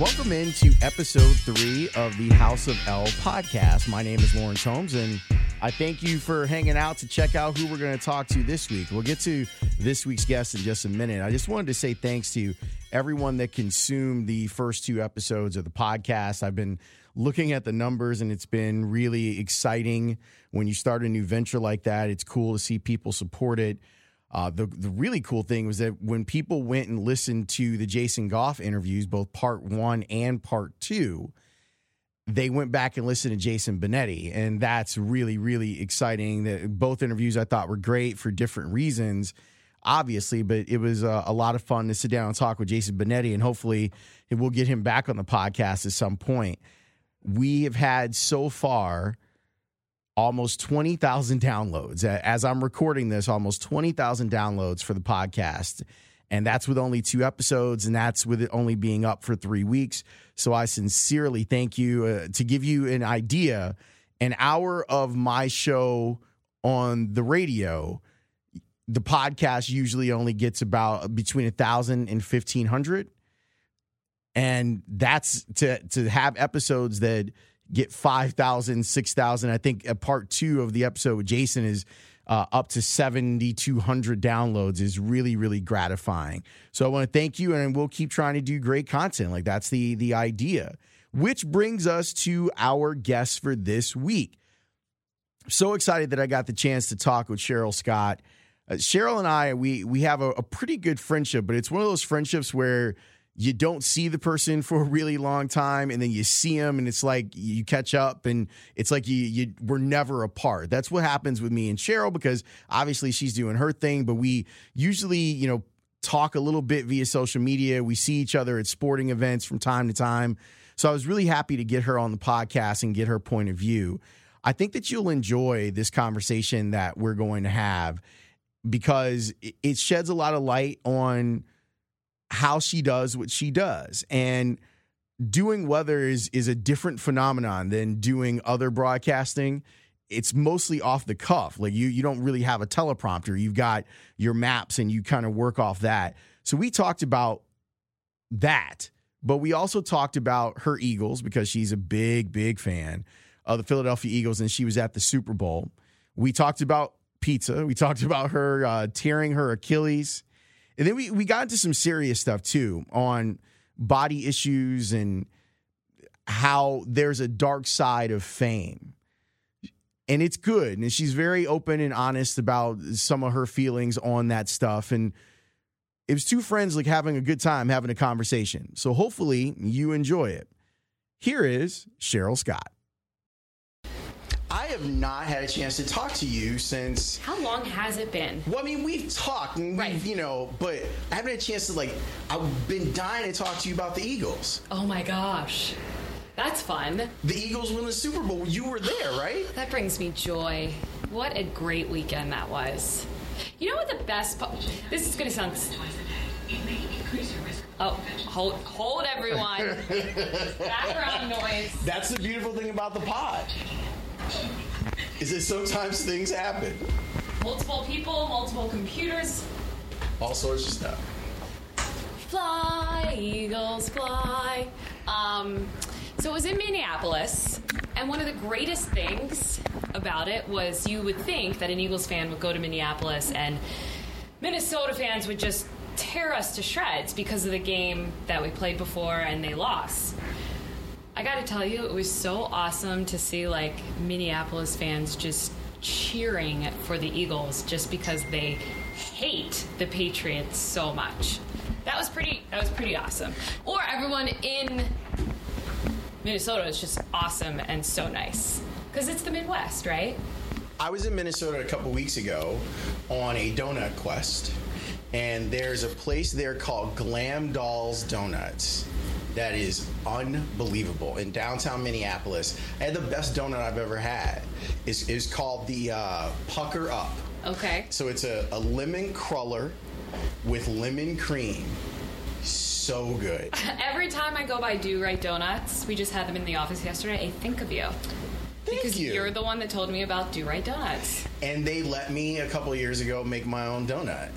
Welcome into episode three of the House of L podcast. My name is Laurence Holmes, and I thank you for hanging out to check out who we're going to talk to this week. We'll get to this week's guest in just a minute. I just wanted to say thanks to everyone that consumed the first two episodes of the podcast. I've been looking at the numbers, and it's been really exciting when you start a new venture like that. It's cool to see people support it. Uh, the the really cool thing was that when people went and listened to the Jason Goff interviews, both part one and part two, they went back and listened to Jason Benetti, and that's really really exciting. That both interviews I thought were great for different reasons, obviously, but it was uh, a lot of fun to sit down and talk with Jason Benetti, and hopefully we'll get him back on the podcast at some point. We have had so far almost 20,000 downloads. As I'm recording this, almost 20,000 downloads for the podcast. And that's with only two episodes, and that's with it only being up for three weeks. So I sincerely thank you. Uh, to give you an idea, an hour of my show on the radio, the podcast usually only gets about between a thousand and fifteen hundred, and that's to to have episodes that get 5,000, 6,000. I think a part two of the episode with Jason is uh, up to 7,200 downloads is really, really gratifying. So I want to thank you, and we'll keep trying to do great content. Like that's the the idea. Which brings us to our guest for this week. So excited that I got the chance to talk with Cheryl Scott. Uh, Cheryl and I, we we have a, a pretty good friendship, but it's one of those friendships where you don't see the person for a really long time and then you see them and it's like you catch up and it's like you you we're never apart. That's what happens with me and Cheryl because obviously she's doing her thing, but we usually, you know, talk a little bit via social media. We see each other at sporting events from time to time. So I was really happy to get her on the podcast and get her point of view. I think that you'll enjoy this conversation that we're going to have because it sheds a lot of light on how she does what she does. And doing weather is is a different phenomenon than doing other broadcasting. It's mostly off the cuff. Like you you don't really have a teleprompter. You've got your maps and you kind of work off that. So we talked about that, but we also talked about her Eagles because she's a big big fan of the Philadelphia Eagles and she was at the Super Bowl. We talked about pizza. We talked about her uh, tearing her Achilles and then we, we got into some serious stuff too on body issues and how there's a dark side of fame. And it's good. And she's very open and honest about some of her feelings on that stuff. And it was two friends like having a good time having a conversation. So hopefully you enjoy it. Here is Cheryl Scott. I have not had a chance to talk to you since. How long has it been? Well, I mean, we've talked, and right. we've, you know, but I haven't had a chance to like. I've been dying to talk to you about the Eagles. Oh my gosh. That's fun. The Eagles win the Super Bowl. You were there, right? that brings me joy. What a great weekend that was. You know what the best po- This is going to sound Oh, hold, hold everyone. Background noise. That's the beautiful thing about the pod is that sometimes things happen. Multiple people, multiple computers. All sorts of stuff. Fly, eagles, fly. Um, so it was in Minneapolis, and one of the greatest things about it was you would think that an Eagles fan would go to Minneapolis and Minnesota fans would just tear us to shreds because of the game that we played before and they lost. I got to tell you, it was so awesome to see like Minneapolis fans just cheering for the Eagles just because they hate the Patriots so much. That was pretty. That was pretty awesome. Or everyone in Minnesota is just awesome and so nice because it's the Midwest, right? I was in Minnesota a couple weeks ago on a donut quest, and there's a place there called Glam Dolls Donuts that is unbelievable in downtown Minneapolis. I had the best donut I've ever had. It's, it's called the uh, Pucker Up. Okay. So it's a, a lemon cruller with lemon cream. So good. Every time I go by Do-Rite Donuts, we just had them in the office yesterday. I think of you. Thank because you. are the one that told me about Do-Rite Donuts. And they let me a couple years ago make my own donut.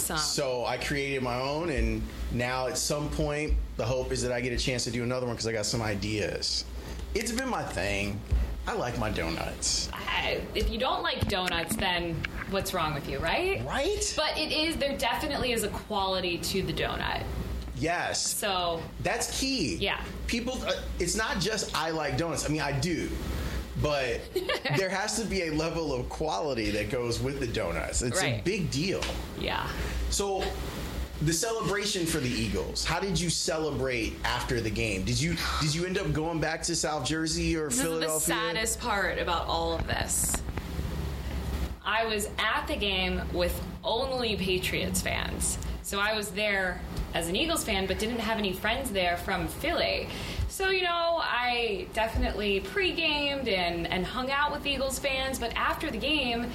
Awesome. So I created my own, and now at some point, the hope is that I get a chance to do another one because I got some ideas. It's been my thing. I like my donuts. I, if you don't like donuts, then what's wrong with you, right? Right? But it is, there definitely is a quality to the donut. Yes. So, That's key. Yeah. People, uh, it's not just I like donuts. I mean, I do. But there has to be a level of quality that goes with the donuts. It's a big deal. yeah. So, the celebration for the Eagles. How did you celebrate after the game? Did you did you end up going back to South Jersey or This is the saddest part about all of this. I was at the game with only Patriots fans. So I was there as an Eagles fan, but didn't have any friends there from Philly. So, you know, I definitely pre gamed and, and hung out with Eagles fans, but after the game,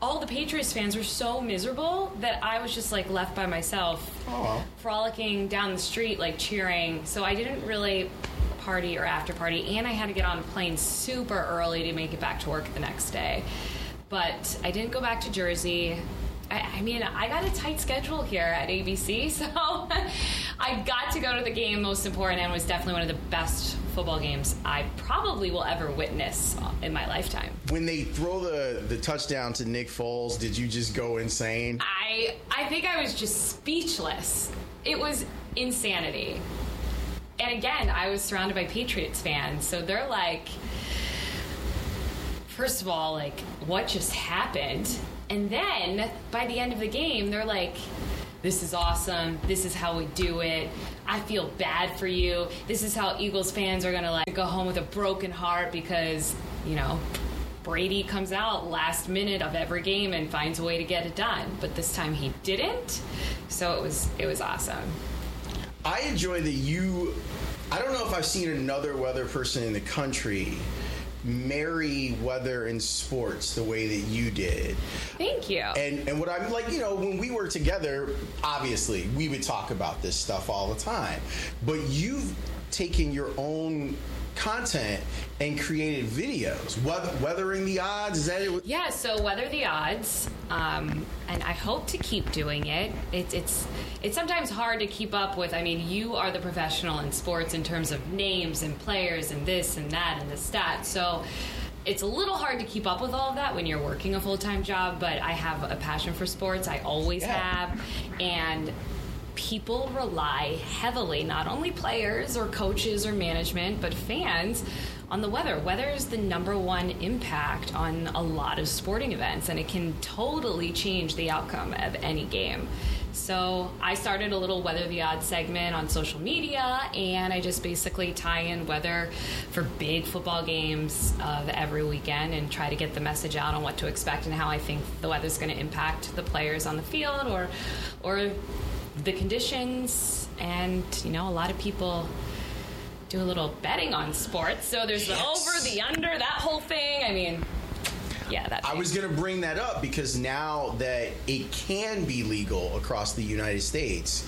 all the Patriots fans were so miserable that I was just like left by myself, Oh. frolicking down the street, like cheering. So I didn't really party or after party, and I had to get on a plane super early to make it back to work the next day. But I didn't go back to Jersey. I, I mean, I got a tight schedule here at ABC, so I got to go to the game, most important, and was definitely one of the best football games I probably will ever witness in my lifetime. When they throw the the touchdown to Nick Foles, did you just go insane? I I think I was just speechless. It was insanity. And again, I was surrounded by Patriots fans, so they're like first of all, like what just happened? And then by the end of the game, they're like this is awesome. This is how we do it. I feel bad for you. This is how Eagles fans are going to like go home with a broken heart because, you know, Brady comes out last minute of every game and finds a way to get it done. But this time he didn't. So it was it was awesome. I enjoy that you. I don't know if I've seen another weather person in the country marry weather and sports the way that you did. Thank you. And and what I'm like, you know, when we were together, obviously we would talk about this stuff all the time. But you've taken your own content and created videos. Weather, weathering the odds is that it? Yeah, so weather the odds, um, and I hope to keep doing it. It's it's it's sometimes hard to keep up with. I mean, you are the professional in sports in terms of names and players and this and that and the stats. So it's a little hard to keep up with all of that when you're working a full time job. But I have a passion for sports. I always Yeah. have, and people rely heavily, not only players or coaches or management, but fans, on the weather. Weather is the number one impact on a lot of sporting events, and it can totally change the outcome of any game. So I started a little weather the odds segment on social media, and I just basically tie in weather for big football games of every weekend and try to get the message out on what to expect and how I think the weather's going to impact the players on the field or, or the conditions. And you know, a lot of people do a little betting on sports. So there's the Yes. over, the under, that whole thing. I mean, yeah, that. I was going to bring that up because now that it can be legal across the United States,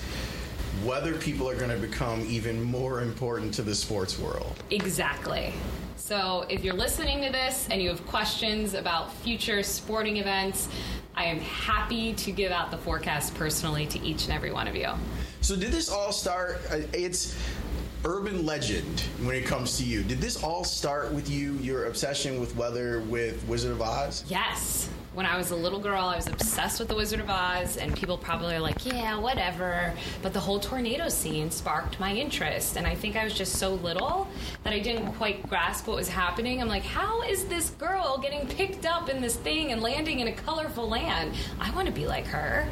weather people are going to become even more important to the sports world. Exactly. So if you're listening to this and you have questions about future sporting events, I am happy to give out the forecast personally to each and every one of you. So did this all start? uh, It's urban legend when it comes to you. Did this all start with you? Your obsession with weather with Wizard of Oz? Yes. When I was a little girl, I was obsessed with The Wizard of Oz, and people probably are like, yeah, whatever. But the whole tornado scene sparked my interest, and I think I was just so little that I didn't quite grasp what was happening. I'm like, how is this girl getting picked up in this thing and landing in a colorful land? I want to be like her.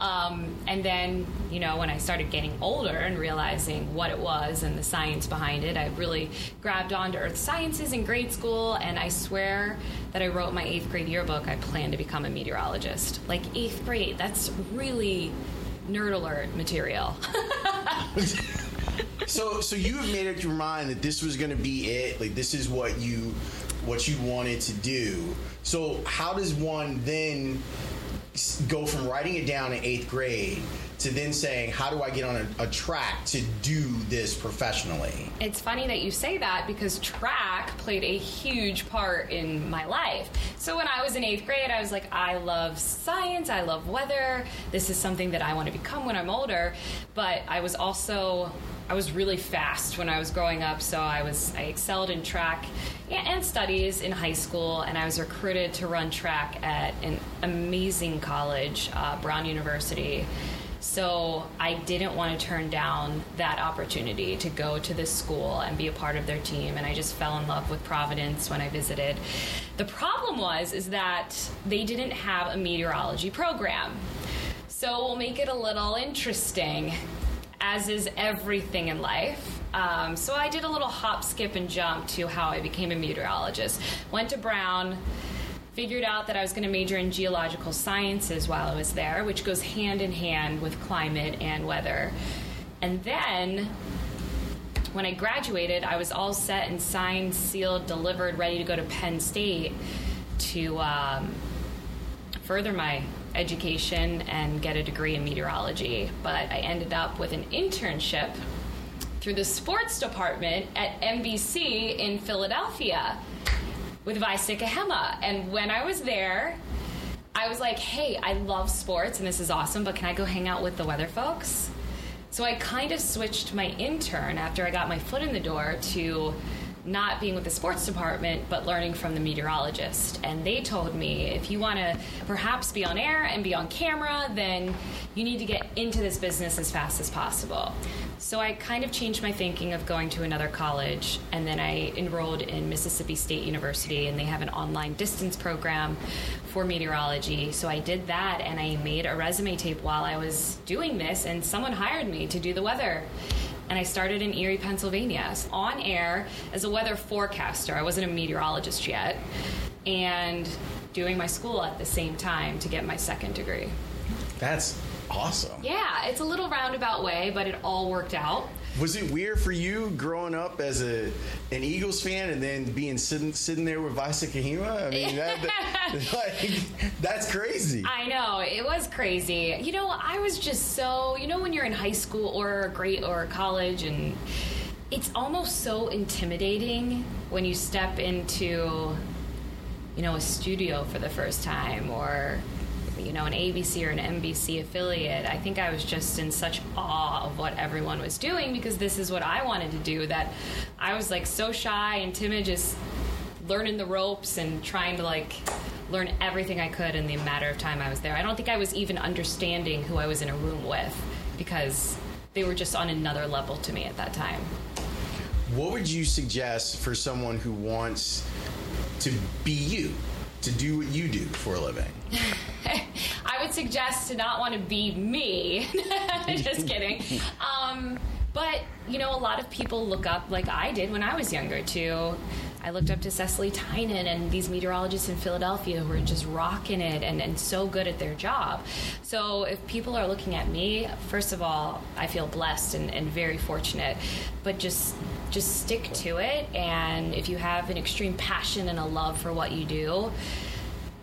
Um, and then, you know, when I started getting older and realizing what it was and the science behind it, I really grabbed onto earth sciences in grade school. And I swear that I wrote my eighth grade yearbook, I plan to become a meteorologist. Like eighth grade, that's really nerd alert material. So, so you have made up your mind that this was going to be it. Like this is what you, what you wanted to do. So, how does one then go from writing it down in eighth grade to then saying, how do I get on a, a track to do this professionally? It's funny that you say that because track played a huge part in my life. So when I was in eighth grade, I was like, I love science, I love weather. This is something that I want to become when I'm older. But I was also I was really fast when I was growing up, so I was I excelled in track and studies in high school, and I was recruited to run track at an amazing college, uh, Brown University. So I didn't want to turn down that opportunity to go to this school and be a part of their team, and I just fell in love with Providence when I visited. The problem was is that they didn't have a meteorology program. So we'll make it a little interesting as is everything in life. Um, so I did a little hop, skip, and jump to how I became a meteorologist. Went to Brown, figured out that I was going to major in geological sciences while I was there, which goes hand in hand with climate and weather. And then when I graduated, I was all set and signed, sealed, delivered, ready to go to Penn State to um, further my education and get a degree in meteorology, but I ended up with an internship through the sports department at NBC in Philadelphia with Vai Sikahema. And when I was there, I was like, hey, I love sports and this is awesome, but can I go hang out with the weather folks? So I kind of switched my intern after I got my foot in the door to not being with the sports department, but learning from the meteorologist. And they told me if you want to perhaps be on air and be on camera, then you need to get into this business as fast as possible. So I kind of changed my thinking of going to another college, and then I enrolled in Mississippi State University, and they have an online distance program for meteorology. So I did that, and I made a resume tape while I was doing this, and someone hired me to do the weather and I started in Erie, Pennsylvania, on air as a weather forecaster. I wasn't a meteorologist yet, and doing my school at the same time to get my second degree. That's awesome. Yeah, it's a little roundabout way, but it all worked out. Was it weird for you growing up as a an Eagles fan and then being sitting sitting there with Vai Sikahema? I mean, that, that, like, that's crazy. I know it was crazy. You know, I was just so you know when you're in high school or great or college and it's almost so intimidating when you step into you know a studio for the first time or you know, an ABC or an NBC affiliate. I think I was just in such awe of what everyone was doing because this is what I wanted to do that I was like so shy and timid just learning the ropes and trying to like learn everything I could in the matter of time I was there. I don't think I was even understanding who I was in a room with because they were just on another level to me at that time. What would you suggest for someone who wants to be you, to do what you do for a living? I would suggest to not want to be me. Just kidding. Um, but, you know, a lot of people look up like I did when I was younger, too. I looked up to Cecily Tynan and these meteorologists in Philadelphia who were just rocking it and, and so good at their job. So if people are looking at me, first of all, I feel blessed and, and very fortunate. But just just stick to it and if you have an extreme passion and a love for what you do,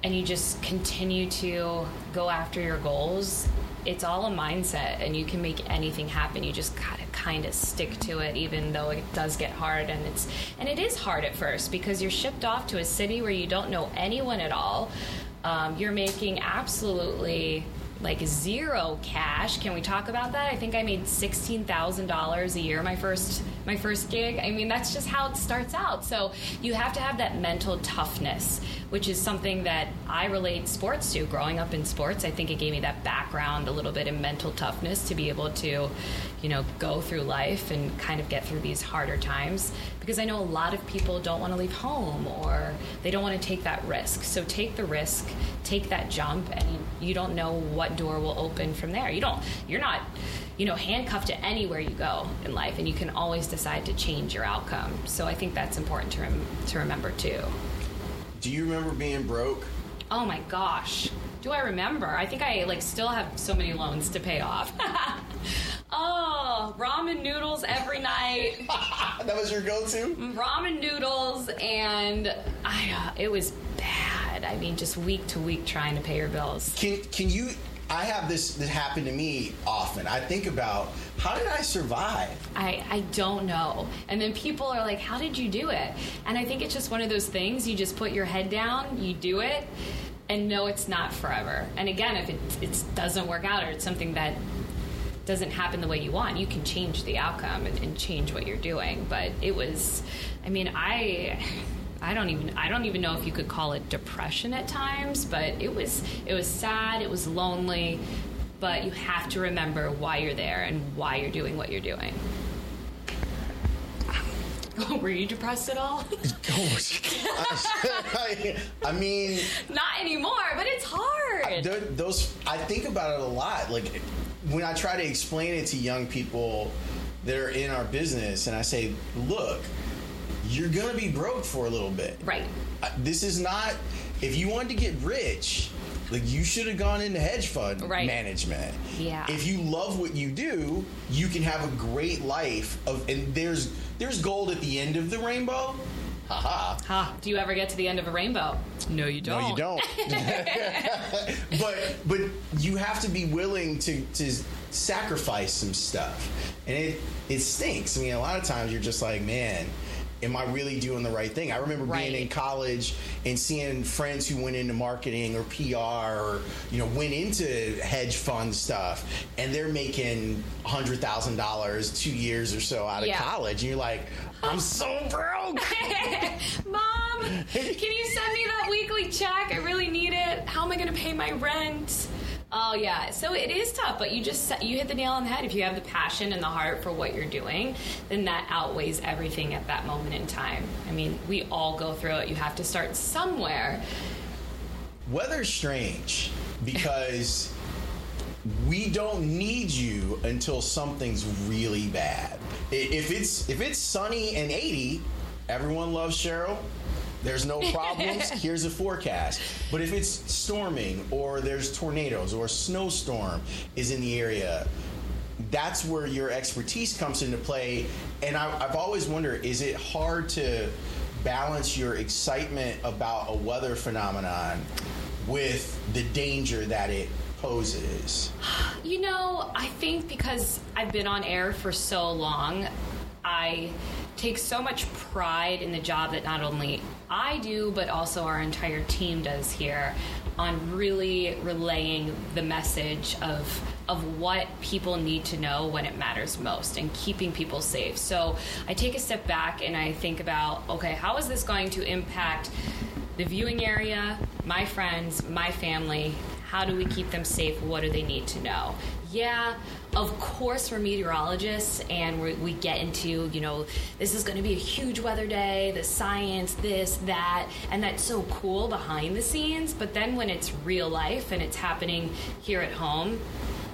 and you just continue to go after your goals, it's all a mindset and you can make anything happen. You just gotta kind of stick to it even though it does get hard and it's and it is hard at first because you're shipped off to a city where you don't know anyone at all. Um, you're making absolutely like zero cash. Can we talk about that? I think I made sixteen thousand dollars a year my first my first gig. I mean, that's just how it starts out. So you have to have that mental toughness, which is something that I relate sports to. Growing up in sports, I think it gave me that background a little bit in mental toughness to be able to, you know, go through life and kind of get through these harder times. Because I know a lot of people don't want to leave home or they don't want to take that risk. So take the risk, take that jump, and you don't know what door will open from there. You don't. You're not you know, handcuffed to anywhere you go in life, and you can always decide to change your outcome. So I think that's important to rem- to remember too. Do you remember being broke? Oh my gosh, do I remember? I think I like still have so many loans to pay off. oh, ramen noodles every night. that was your go-to. Ramen noodles, and I uh, it was bad. I mean, just week to week trying to pay your bills. Can can you I have this that happened to me often. I think about how did I survive? I, I don't know. And then people are like, How did you do it? And I think it's just one of those things you just put your head down, you do it, and know it's not forever. And again, if it, it doesn't work out or it's something that doesn't happen the way you want, you can change the outcome and, and change what you're doing. But it was, I mean, I. I don't even I don't even know if you could call it depression at times, but it was it was sad, it was lonely, but you have to remember why you're there and why you're doing what you're doing. Were you depressed at all? I mean, not anymore, but it's hard. Those I think about it a lot. Like when I try to explain it to young people that are in our business, and I say, "Look, you're gonna be broke for a little bit. Right. This is not. If you wanted to get rich, like you should have gone into hedge fund right. management. Yeah. If you love what you do, you can have a great life of and there's there's gold at the end of the rainbow. Ha ha. Do you ever get to the end of a rainbow? No, you don't. No, you don't. but but you have to be willing to to sacrifice some stuff. And it it stinks. I mean, a lot of times you're just like, man, am I really doing the right thing? I remember right. being in college and seeing friends who went into marketing or PR or you know went into hedge fund stuff, and they're making hundred thousand dollars two years or so out of yeah. college, and you're like, I'm so broke. Mom, can you send me that weekly check? I really need it. How am I going to pay my rent? Oh yeah, so it is tough, but you just you hit the nail on the head. If you have the passion and the heart for what you're doing, then that outweighs everything at that moment in time. I mean, we all go through it. You have to start somewhere. Weather's strange because we don't need you until something's really bad. If it's if it's sunny and 80, everyone loves Cheryl there's no problems. Here's a forecast. But if it's storming or there's tornadoes or a snowstorm is in the area, that's where your expertise comes into play. And I, have always wondered is it hard to balance your excitement about a weather phenomenon with the danger that it poses? You know, I think because I've been on air for so long, I take so much pride in the job that not only I do, but also our entire team does here on really relaying the message of of what people need to know when it matters most and keeping people safe. So I take a step back and I think about okay, how is this going to impact the viewing area, my friends, my family? How do we keep them safe? What do they need to know? Yeah, of course we're meteorologists and we we get into you know this is going to be a huge weather day the science this that and that's so cool behind the scenes but then when it's real life and it's happening here at home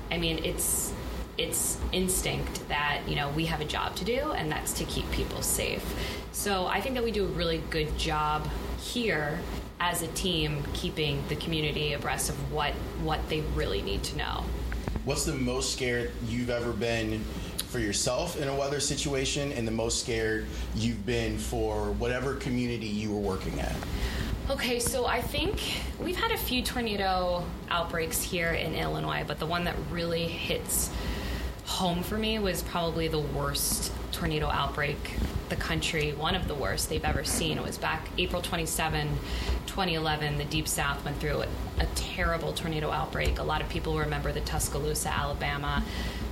i mean it's it's instinct that you know we have a job to do and that's to keep people safe so i think that we do a really good job here as a team keeping the community abreast of what what they really need to know What's the most scared you've ever been for yourself in a weather situation, and the most scared you've been for whatever community you were working at? Okay, so I think we've had a few tornado outbreaks here in Illinois, but the one that really hits home for me was probably the worst tornado outbreak the country, one of the worst they've ever seen. It was back April 27, 2011. The Deep South went through a, a terrible tornado outbreak. A lot of people remember the Tuscaloosa, Alabama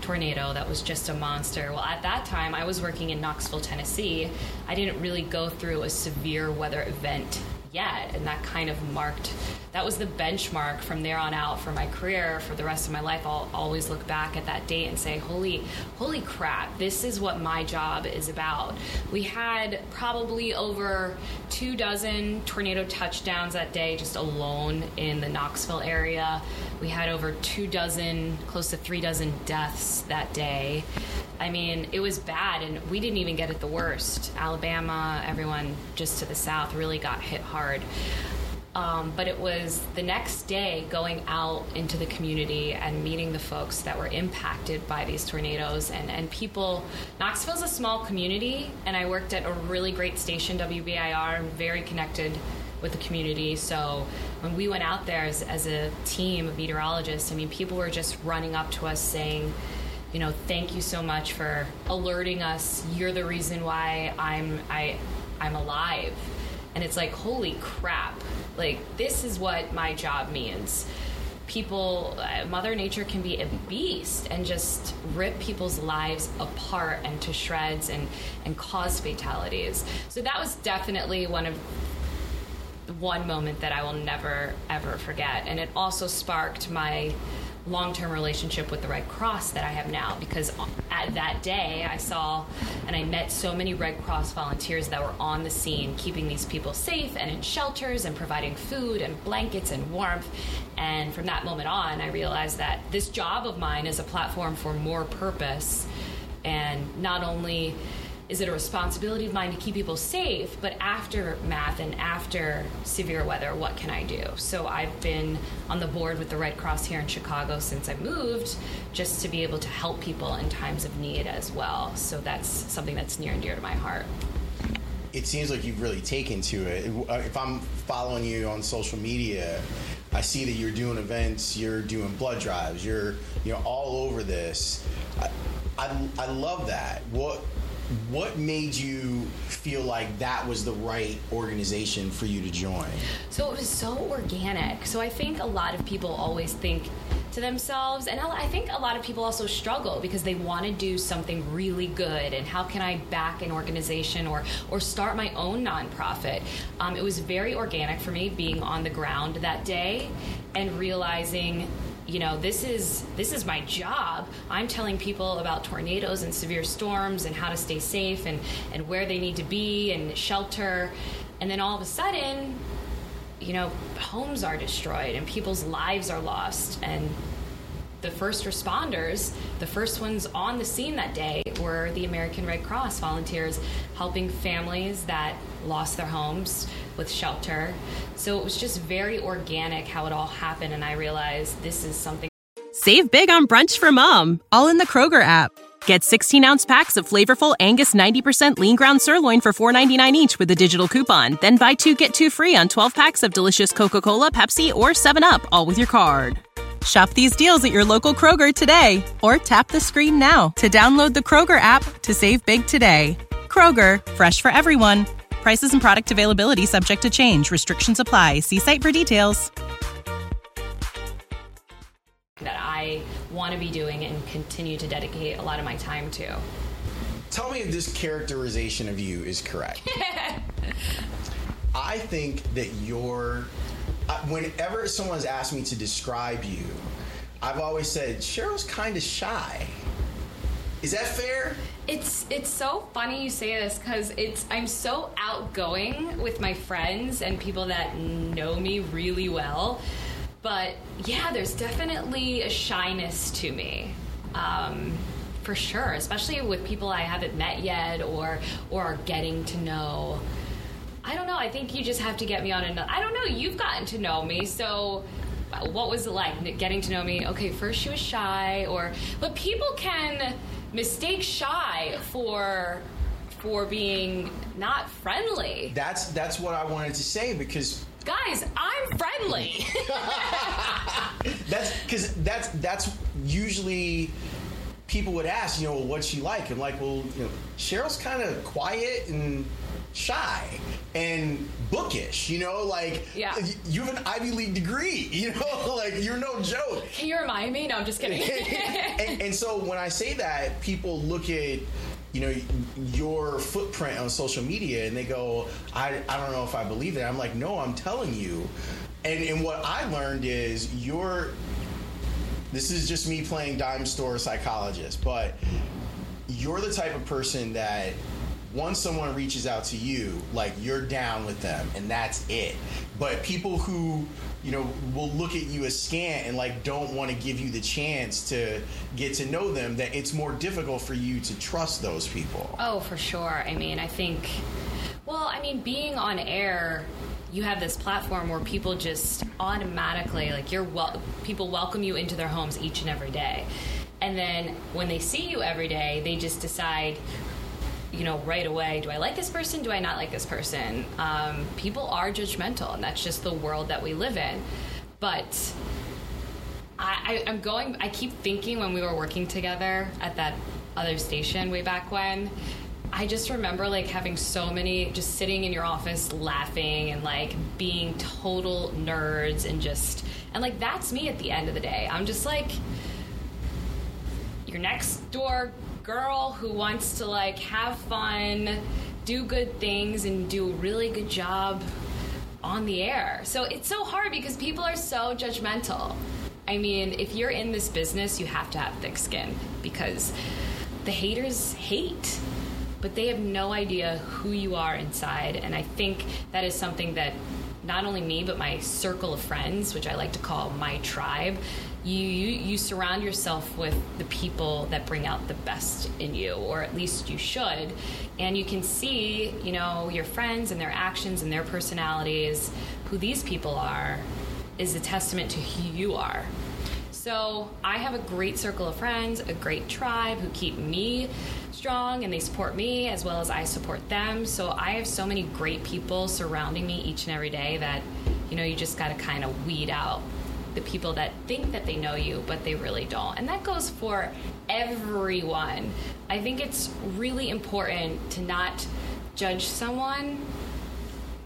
tornado that was just a monster. Well, at that time, I was working in Knoxville, Tennessee. I didn't really go through a severe weather event yet. And that kind of marked, that was the benchmark from there on out for my career for the rest of my life. I'll always look back at that date and say, holy, holy crap, this is what my job is about. We had probably over two dozen tornado touchdowns that day just alone in the Knoxville area. We had over two dozen, close to three dozen deaths that day. I mean, it was bad, and we didn't even get it the worst. Alabama, everyone just to the south, really got hit hard. Um, but it was the next day going out into the community and meeting the folks that were impacted by these tornadoes and, and people. Knoxville's a small community, and I worked at a really great station, WBIR. I'm very connected with the community. So when we went out there as, as a team of meteorologists, I mean, people were just running up to us saying, you know, thank you so much for alerting us. You're the reason why I'm I I'm alive. And it's like, holy crap. Like this is what my job means. People, uh, Mother Nature can be a beast and just rip people's lives apart and to shreds and, and cause fatalities. So that was definitely one of one moment that I will never ever forget. And it also sparked my long term relationship with the Red Cross that I have now because at that day I saw and I met so many Red Cross volunteers that were on the scene keeping these people safe and in shelters and providing food and blankets and warmth. And from that moment on, I realized that this job of mine is a platform for more purpose and not only is it a responsibility of mine to keep people safe? But after math and after severe weather, what can I do? So I've been on the board with the Red Cross here in Chicago since I moved, just to be able to help people in times of need as well. So that's something that's near and dear to my heart. It seems like you've really taken to it. Uh, if I'm following you on social media, I see that you're doing events, you're doing blood drives, you're you know all over this. I, I, I love that. What what made you feel like that was the right organization for you to join? So it was so organic. So I think a lot of people always think to themselves, and I think a lot of people also struggle because they want to do something really good. And how can I back an organization or or start my own nonprofit? Um, it was very organic for me being on the ground that day and realizing you know this is this is my job. I'm telling people about tornadoes and severe storms and how to stay safe and and where they need to be and shelter. And then all of a sudden you know homes are destroyed and people's lives are lost. And the first responders, the first ones on the scene that day were the American Red Cross volunteers helping families that lost their homes with shelter. So it was just very organic how it all happened, and I realized this is something. Save big on brunch for mom, all in the Kroger app. Get 16 ounce packs of flavorful Angus 90% lean ground sirloin for $4.99 each with a digital coupon. Then buy two get two free on 12 packs of delicious Coca Cola, Pepsi, or 7UP, all with your card. Shop these deals at your local Kroger today or tap the screen now to download the Kroger app to save big today. Kroger, fresh for everyone. Prices and product availability subject to change. Restrictions apply. See site for details. That I want to be doing and continue to dedicate a lot of my time to. Tell me if this characterization of you is correct. I think that you're uh, whenever someone's asked me to describe you, I've always said Cheryl's kind of shy. Is that fair? It's it's so funny you say this because it's I'm so outgoing with my friends and people that know me really well, but yeah, there's definitely a shyness to me. Um, for sure, especially with people I haven't met yet or or are getting to know. I don't know. I think you just have to get me on another. I don't know. You've gotten to know me, so what was it like getting to know me? Okay, first she was shy, or but people can mistake shy for for being not friendly. That's that's what I wanted to say because guys, I'm friendly. that's because that's that's usually people would ask, you know, what's she like? And like, well, you know, Cheryl's kind of quiet and shy and bookish, you know, like yeah. you have an Ivy League degree, you know, like you're no joke. Can you remind me? No, I'm just kidding. and, and so when I say that, people look at you know your footprint on social media and they go I, I don't know if i believe it i'm like no i'm telling you and and what i learned is you're this is just me playing dime store psychologist but you're the type of person that once someone reaches out to you, like you're down with them and that's it. But people who, you know, will look at you askant and like don't want to give you the chance to get to know them, that it's more difficult for you to trust those people. Oh, for sure. I mean, I think, well, I mean, being on air you have this platform where people just automatically like you're well people welcome you into their homes each and every day and then when they see you every day they just decide you know, right away, do I like this person? Do I not like this person? Um, people are judgmental, and that's just the world that we live in. But I, I, I'm going. I keep thinking when we were working together at that other station way back when. I just remember like having so many, just sitting in your office laughing and like being total nerds and just, and like that's me at the end of the day. I'm just like your next door girl who wants to like have fun, do good things, and do a really good job on the air. So it's so hard because people are so judgmental. I mean, if you're in this business, you have to have thick skin because the haters hate, but they have no idea who you are inside. And I think that is something that not only me, but my circle of friends, which I like to call my tribe, you, you, you surround yourself with the people that bring out the best in you, or at least you should. And you can see, you know, your friends and their actions and their personalities, who these people are, is a testament to who you are. So I have a great circle of friends, a great tribe who keep me strong and they support me as well as I support them. So I have so many great people surrounding me each and every day that, you know, you just got to kind of weed out the people that think that they know you, but they really don't. And that goes for everyone. I think it's really important to not judge someone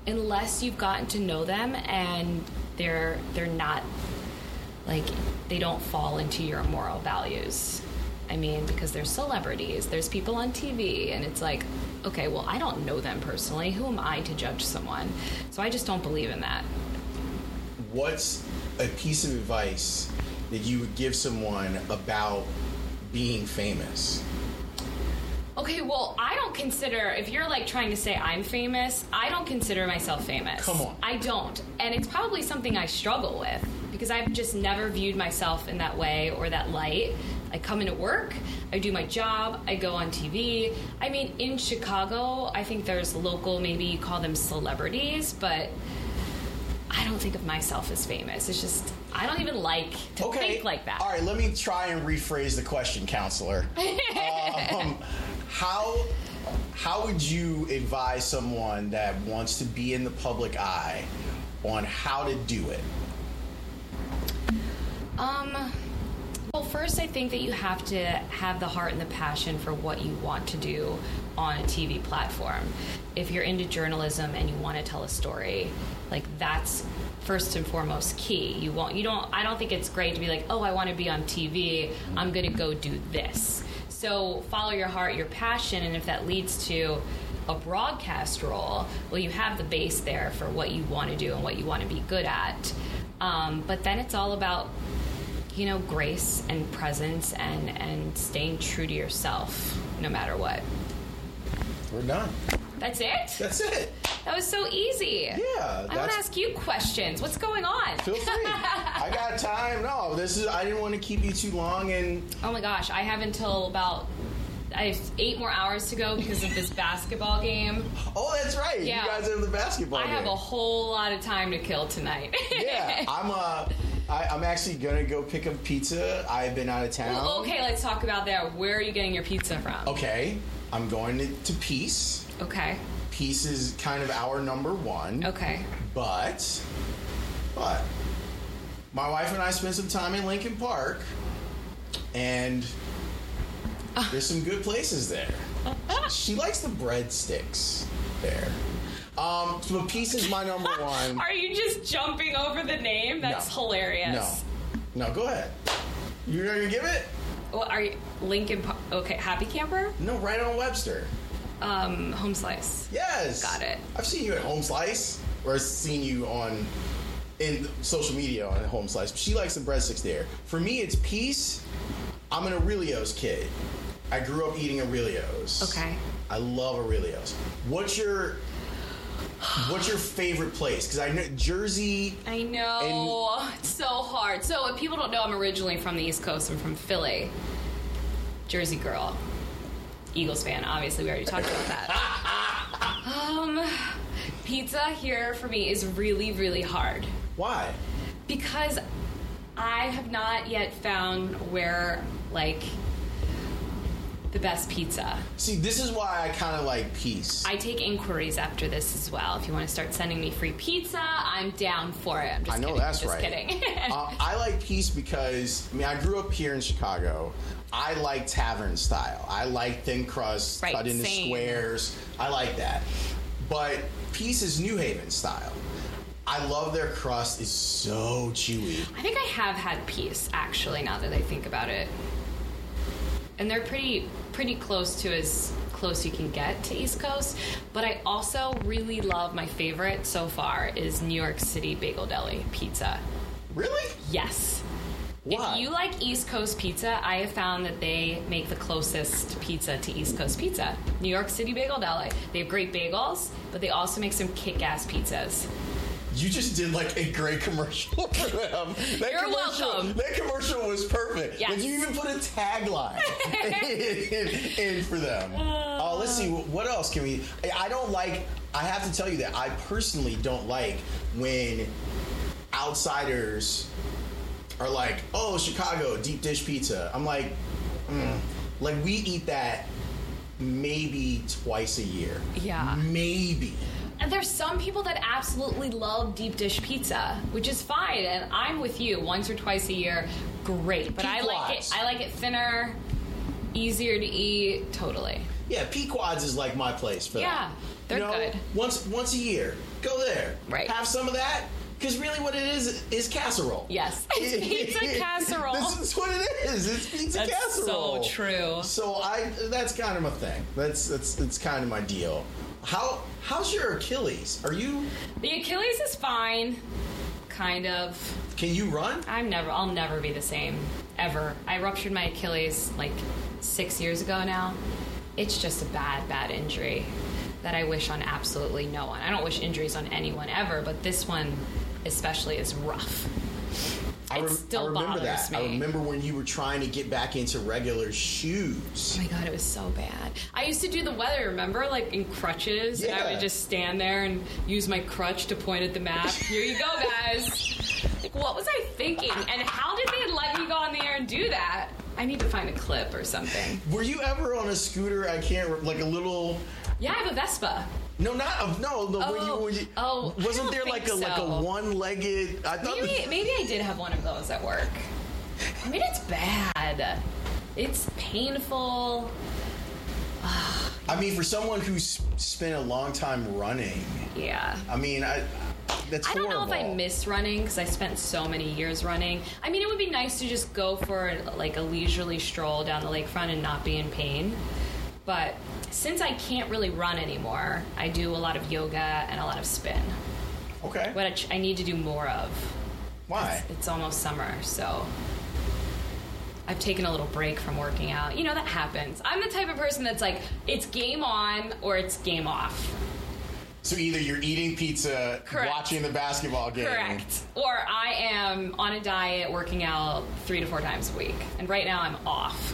unless you've gotten to know them and they're they're not like they don't fall into your moral values. I mean, because there's celebrities, there's people on TV, and it's like, okay, well, I don't know them personally. Who am I to judge someone? So I just don't believe in that. What's a piece of advice that you would give someone about being famous? Okay, well, I don't consider, if you're like trying to say I'm famous, I don't consider myself famous. Come on. I don't. And it's probably something I struggle with because I've just never viewed myself in that way or that light. I come into work, I do my job, I go on TV. I mean, in Chicago, I think there's local, maybe you call them celebrities, but I don't think of myself as famous. It's just, I don't even like to Okay. think like that. All right, let me try and rephrase the question, counselor. um, how how would you advise someone that wants to be in the public eye on how to do it? Um, well, first, I think that you have to have the heart and the passion for what you want to do on a TV platform. If you're into journalism and you want to tell a story, like that's first and foremost key. You won't, you don't. I don't think it's great to be like, oh, I want to be on TV. I'm going to go do this. So follow your heart, your passion, and if that leads to a broadcast role, well, you have the base there for what you want to do and what you want to be good at. Um, but then it's all about you know grace and presence and and staying true to yourself no matter what We're done. That's it That's it. that was so easy Yeah, i want to ask you questions what's going on Feel free. I got time. No, this is. I didn't want to keep you too long, and oh my gosh i have until about i have eight more hours to go because of this basketball game oh, that's right. Yeah. You guys have the basketball. i have a whole lot of time to kill tonight yeah, I'm uh, I, I'm actually gonna go pick up pizza. I've been out of town. well, okay let's talk about that where are you getting your pizza from Okay, I'm going to, to Piece. Okay Piece is kind of our number one. okay But, but, my wife and I spent some time in Lincoln Park, and there's some good places there. she likes the breadsticks there. Um, so Piece is my number one. are you just jumping over the name that's No. hilarious No, no, go ahead. You're gonna give it? Well, are you Lincoln? Pa- Okay, Happy Camper, No, right on Webster. Um, Home Slice. Yes. Got it. I've seen you at Home Slice, or I've seen you on in social media on Home Slice. She likes the breadsticks there. For me, it's Piece. I'm an Aurelio's kid. I grew up eating Aurelio's. Okay. I love Aurelio's. What's your What's your favorite place? Because I know Jersey. I know it's so hard. So if people don't know, I'm originally from the East Coast. I'm from Philly, Jersey girl, Eagles fan. Obviously, we already talked about that. um, pizza here for me is really, really hard Why? because I have not yet found where like the best pizza. See, this is why I kind of like Piece. I take inquiries after this as well. If you want to start sending me free pizza, I'm down for it. I'm just I know kidding. that's just right. kidding. uh, I like Piece because I mean I grew up here in Chicago. I like tavern style. I like thin crust, Right, cut into same. squares. I like that. But Piece is New Haven style. I love their crust. It's so chewy. I think I have had Piece actually. Now that I think about it, and they're pretty pretty close to as close you can get to East Coast. But I also really love my favorite so far is New York City Bagel Deli pizza. Really? Yes. Why? If you like East Coast pizza, I have found that they make the closest pizza to East Coast pizza. New York City Bagel Deli. They have great bagels, but they also make some kick-ass pizzas. You just did like a great commercial for them. That You're commercial, welcome. That commercial was perfect. Yes. Like you even put a tagline in, in- in for them. Oh, uh, let's see. What else can we? I don't like. I have to tell you that I personally don't like when outsiders are like, "Oh, Chicago deep dish pizza." I'm like, mm. like we eat that maybe twice a year. Yeah. Maybe. And there's some people that absolutely love deep dish pizza, which is fine, and I'm with you. Once or twice a year, great. But I like it. I like it thinner, easier to eat. Totally. Yeah, Pequod's is like my place for Yeah, that. they're you know, good. Once once a year, go there. Right. Have some of that. Because really, what it is is casserole. Yes, it's pizza casserole. this is what it is. It's pizza That's casserole. so true. So I that's kind of my thing. That's that's that's kind of my deal. How how's your Achilles? Are you? The Achilles is fine, kind of. Can you run? I'm never. I'll never be the same ever. I ruptured my Achilles like six years ago now. It's just a bad, bad injury that I wish on absolutely no one. I don't wish injuries on anyone ever, but this one especially is rough. I, rem- still I remember that. I remember when you were trying to get back into regular shoes. Oh my god, it was so bad. I used to do the weather, remember? Like in crutches. And I would just stand there and use my crutch to point at the map. Here you go, guys. Like, what was I thinking? And how did they let me go on the air and do that? I need to find a clip or something. Were you ever on a scooter? I can't like a little. Yeah, I have a Vespa. No, not a, no. The, when you, Oh, when you, oh, wasn't there like a think like a one-legged? I thought. Maybe maybe I did have one of those at work. I mean, it's bad. It's painful. I mean, for someone who's spent a long time running, Yeah. I mean, I that's I don't know if I miss running because I spent so many years running. I mean, it would be nice to just go for like a leisurely stroll down the lakefront and not be in pain. But since I can't really run anymore, I do a lot of yoga and a lot of spin, Okay. which I need to do more of. Why? It's almost summer, so I've taken a little break from working out. You know, that happens. I'm the type of person that's like, it's game on or it's game off. So either you're eating pizza, Correct. watching the basketball game. Correct. Or I am on a diet working out three to four times a week. And right now I'm off.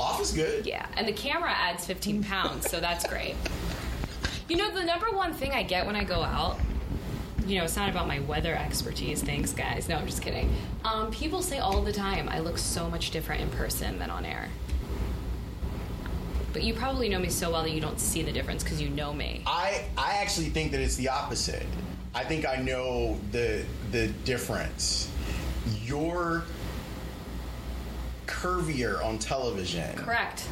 Off is good. Yeah. And the camera adds 15 pounds, so that's great. You know, the number one thing I get when I go out, you know, it's not about my weather expertise. Thanks, guys. No, I'm just kidding. Um, people say all the time, I look so much different in person than on air. But you probably know me so well that you don't see the difference because you know me. I I actually think that it's the opposite. I think I know the the difference. You're curvier on television Correct.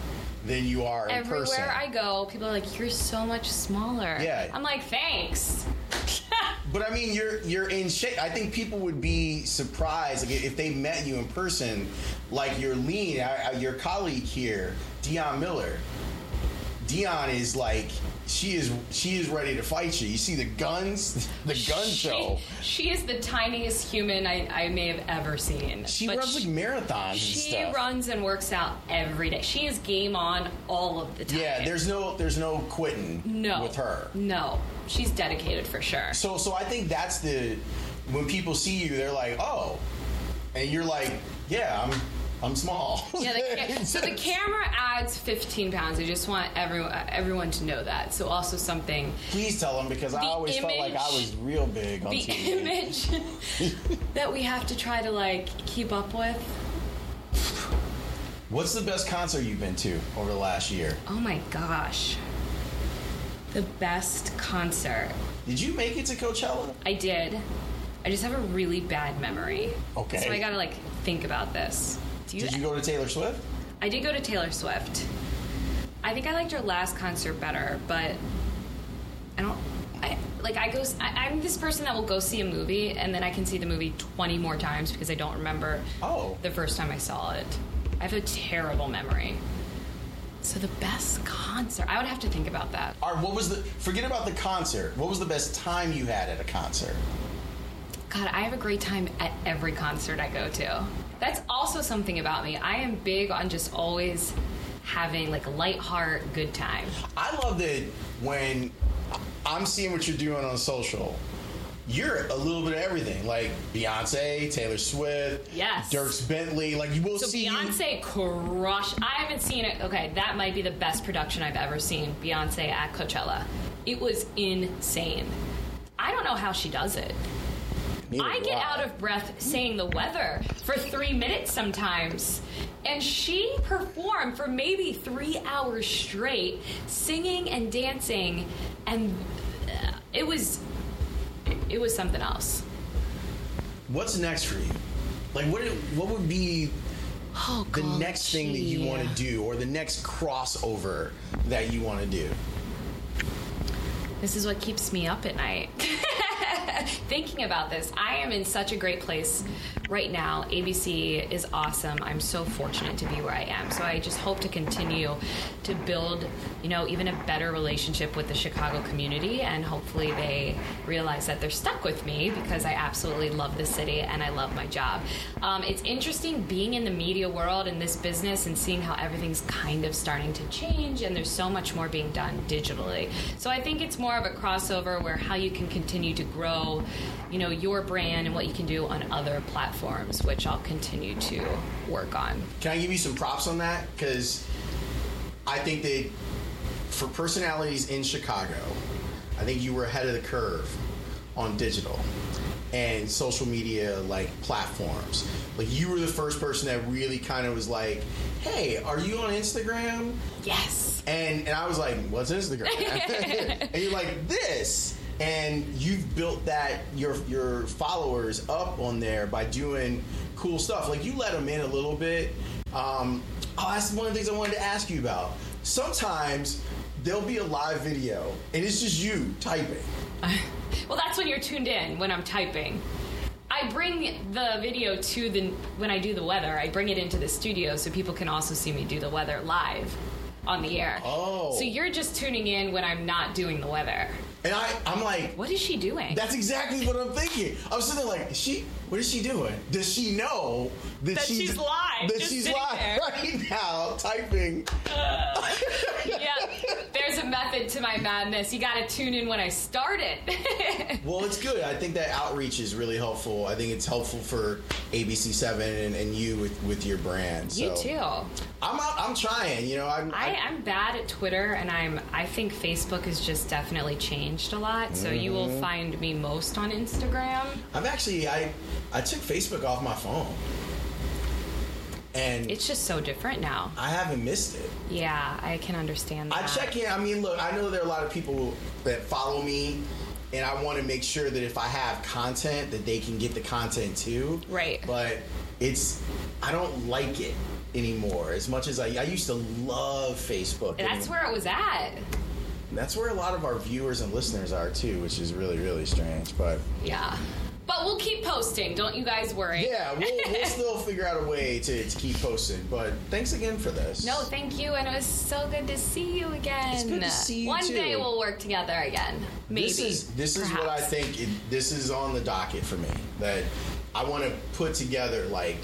than you are in person. Everywhere person. I go, people are like, "You're so much smaller." Yeah. I'm like, "Thanks." But I mean, you're you're in shape. I think people would be surprised like, if they met you in person. Like you're lean. I, uh, I, your colleague here, Dion Miller. Dion is like she is she is ready to fight you. You see the guns, the gun She- show. She is the tiniest human I, I may have ever seen. She But runs like she- marathons and She stuff. runs and works out every day. She is game on all of the time. yeah, there's no there's no quitting no with her. No, she's dedicated for sure. So so I think that's the when people see you, they're like, oh, and you're like, yeah, I'm I'm small. Yeah, the so the camera adds 15 pounds. I just want everyone everyone to know that. So also something Please tell them because I The always felt like I was real big on the TV. image that we have to try to like keep up with. What's the best concert you've been to over the last year? Oh my gosh. The best concert. Did you make it to Coachella? I did. I just have a really bad memory. Okay. So I gotta like think about this. Do Did you go to Taylor Swift? I did go to Taylor Swift. I think I liked her last concert better, but I don't. I like I go. I, I'm this person that will go see a movie and then I can see the movie 20 more times because I don't remember Oh. the first time I saw it. I have a terrible memory. So the best concert, I would have to think about that. All right, what was the? Forget about the concert. What was the best time you had at a concert? God, I have a great time at every concert I go to. That's also something about me. I am big on just always having like a light heart, good time. I love that when I'm seeing what you're doing on social. You're a little bit of everything, like Beyonce, Taylor Swift, Yes. Dierks Bentley. Like you will So see. Beyonce crush. I haven't seen it. Okay, that might be the best production I've ever seen. Beyonce at Coachella. It was insane. I don't know how she does it. Neither I do get out of breath saying the weather for three minutes sometimes. And she performed for maybe three hours straight, singing and dancing, and uh, it was it was something else. What's next for you? Like what? What would be Oh, the next thing that you want to do, or the next crossover that you want to do? This is what keeps me up at night. Thinking about this, I am in such a great place right now. ABC is awesome. I'm so fortunate to be where I am. So I just hope to continue to build, you know, even a better relationship with the Chicago community and hopefully they realize that they're stuck with me because I absolutely love the city and I love my job. Um, it's interesting being in the media world and this business and seeing how everything's kind of starting to change and there's so much more being done digitally. So I think it's more of a crossover where how you can continue to grow, you know, your brand and what you can do on other platforms, which I'll continue to work on. Can I give you some props on that? Because I think that for personalities in Chicago, I think you were ahead of the curve on digital and social media like platforms. Like you were the first person that really kind of was like, "Hey, are you on Instagram?" Yes. And and I was like, "What's Instagram?" and you're like, "This." And you've built that your your followers up on there by doing cool stuff. Like you let them in a little bit. Um, oh, that's one of the things I wanted to ask you about. Sometimes there'll be a live video and it's just you typing. Well, that's when you're tuned in when I'm typing. I bring the video to the when I do the weather. I bring it into the studio so people can also see me do the weather live on the air. Oh. So you're just tuning in when I'm not doing the weather. And I, I'm like, What is she doing? That's exactly what I'm thinking. I'm sitting there like, is she? What is she doing? Does she know that, That she's live, That just she's sitting live there. right now, typing. yeah. Method to my madness. You got to tune in when I start it. Well, it's good. I think that outreach is really helpful. I think it's helpful for ABC Seven and, and you with, with your brand. you too. I'm out, I'm trying. You know, I'm. I, I'm bad at Twitter, and I'm. I think Facebook has just definitely changed a lot. So you will Mm-hmm. find me most on Instagram. I've actually I I took Facebook off my phone, and It's just so different now. I haven't missed it. Yeah, I can understand that. I check in. I mean, look, I know there are a lot of people that follow me, and I want to make sure that if I have content, that they can get the content too. Right. But it's, I don't like it anymore as much as I, I used to love Facebook. And that's where it was at. that's where a lot of our viewers and listeners are too, which is really really strange. But Yeah. But we'll keep posting. Don't you guys worry. yeah, we'll, we'll still figure out a way to, to keep posting. But thanks again for this. No, thank you, and it was so good to see you again. It's good to see you, One too. day we'll work together again. Maybe. This is this is what I think. It, this is on the docket for me. That I want to put together like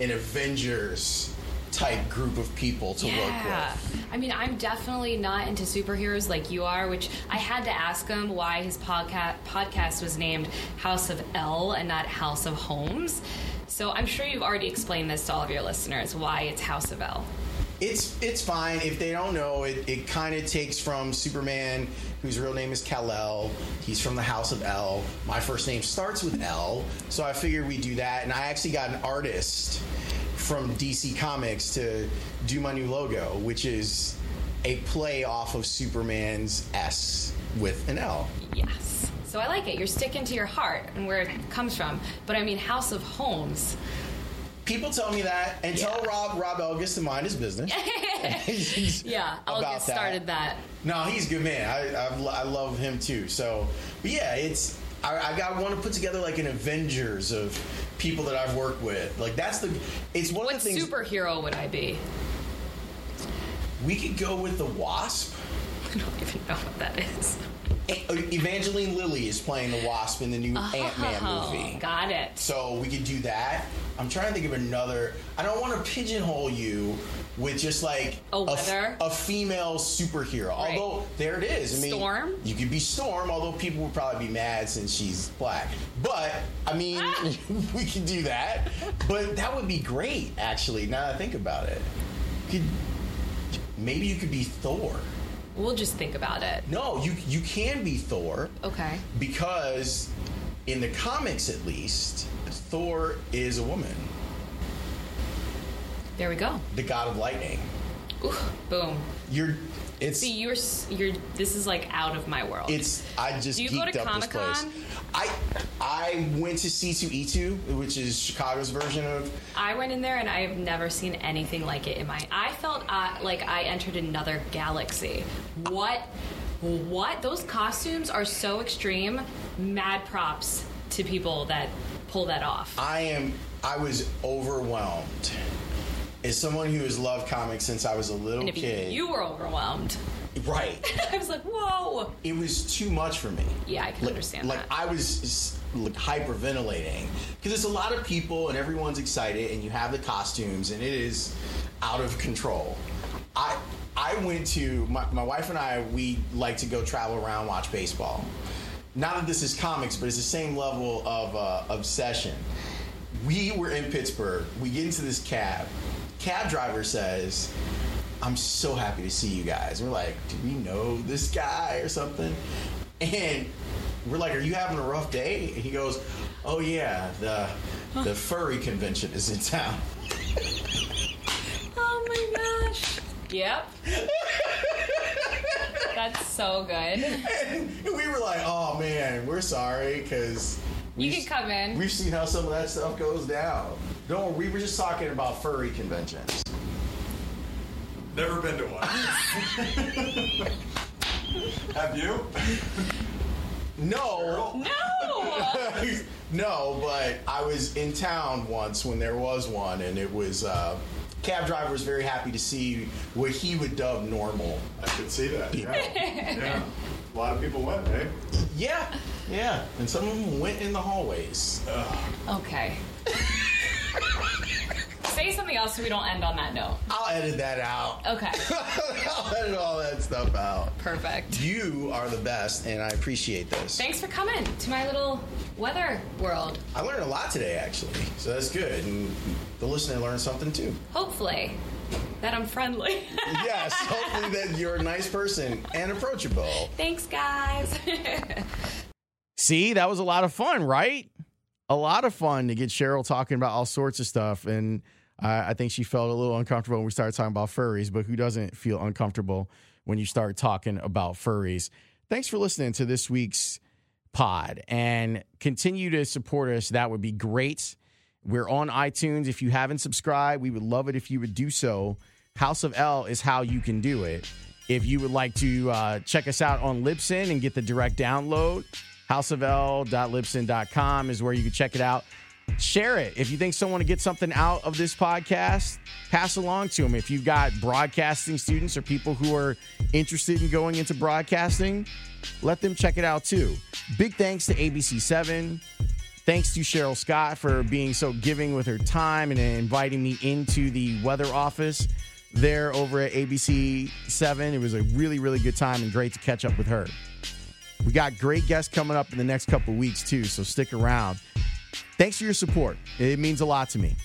an Avengers type group of people to Yeah. work with. I mean, I'm definitely not into superheroes like you are, which I had to ask him why his podcast podcast was named House of L and not House of Holmes. So I'm sure you've already explained this to all of your listeners why it's House of L. It's it's fine if they don't know. It it kind of takes from Superman, whose real name is Kal El. He's from the House of L. My first name starts with L, so I figured we do that. And I actually got an artist from DC Comics to do my new logo, which is a play off of Superman's S with an L. Yes. So I like it. You're sticking to your heart and where it comes from. But I mean, House of Holmes. People tell me that, and tell Yeah. Rob Rob Elgas to mind his business. Yeah, get started that. No, he's a good man. I, I, I love him too. So, but yeah, it's I, I got want to put together like an Avengers of people that I've worked with. Like that's the it's one What of the things superhero would I be? we could go with the Wasp. I don't even know what that is. Evangeline Lilly is playing the Wasp in the new Ant Man Oh, movie. got it. So we could do that. I'm trying to think of another. I don't want to pigeonhole you with just like A weather? a female superhero. Right. Although there it is. I mean, Storm? You could be Storm, although people would probably be mad since she's black. But I mean, Ah! we could do that. But that would be great, actually. Now that I think about it, could maybe you could be Thor. We'll just think about it. No, you you can be Thor Okay. because in the comics at least thor is a woman There we go. the god of lightning Ooh, boom. you're it's See, you're you're. This is like out of my world. it's i just Do you go geeked to up this place Comic-Con? i i went to c2e2 which is chicago's version of I went in there and I have never seen anything like it in my. I felt uh, like I entered another galaxy. What? What? Those costumes are so extreme. Mad props to people that pull that off. i am i was overwhelmed as someone who has loved comics since i was a little And if kid you were overwhelmed, right I was like, whoa. it was too much for me. Yeah, I can like, understand Like that. I was like hyperventilating because there's a lot of people and everyone's excited and you have the costumes and it is out of control. I I went to my, my wife and I we like to go travel around watch baseball. Not that this is comics, but it's the same level of uh, obsession. We were in Pittsburgh. We get into this cab. Cab driver says, I'm so happy to see you guys. We're like, do we know this guy or something? And we're like, are you having a rough day? And he goes, oh yeah, the the furry convention is in town. Oh my gosh. Yep. That's so good. And we were like, oh man, we're sorry because You can come in. We've seen how some of that stuff goes down. Don't we were just talking about furry conventions. Never been to one. Have you? No. No. no, but I was in town once when there was one, and it was uh, cab driver was very happy to see what he would dub normal. I could see that. Yeah. yeah. A lot of people went, eh? Yeah, yeah, and some of them went in the hallways. Okay. Say something else so we don't end on that note. I'll edit that out. Okay. I'll edit all that stuff out. Perfect. You are the best, and I appreciate this. Thanks for coming to my little weather world. I learned a lot today, actually, so that's good, and the listener learned something too. Hopefully, that I'm friendly. yes, hopefully that you're a nice person and approachable. Thanks, guys. See, that was a lot of fun, right? A lot of fun to get Cheryl talking about all sorts of stuff. And I I think she felt a little uncomfortable when we started talking about furries, but who doesn't feel uncomfortable when you start talking about furries? Thanks for listening to this week's pod and continue to support us. That would be great. We're on iTunes. If you haven't subscribed, we would love it if you would do so. House of L is how you can do it. If you would like to uh, check us out on Libsyn and get the direct download, houseofl.libsyn.com is where you can check it out. Share it. If you think someone to get something out of this podcast, pass along to them. If you've got broadcasting students or people who are interested in going into broadcasting, let them check it out too. Big thanks to ABC7. Thanks to Cheryl Scott for being so giving with her time and inviting me into the weather office there over at ABC7. It was a really, really good time and great to catch up with her. We got great guests coming up in the next couple weeks too, so stick around. Thanks for your support. It means a lot to me.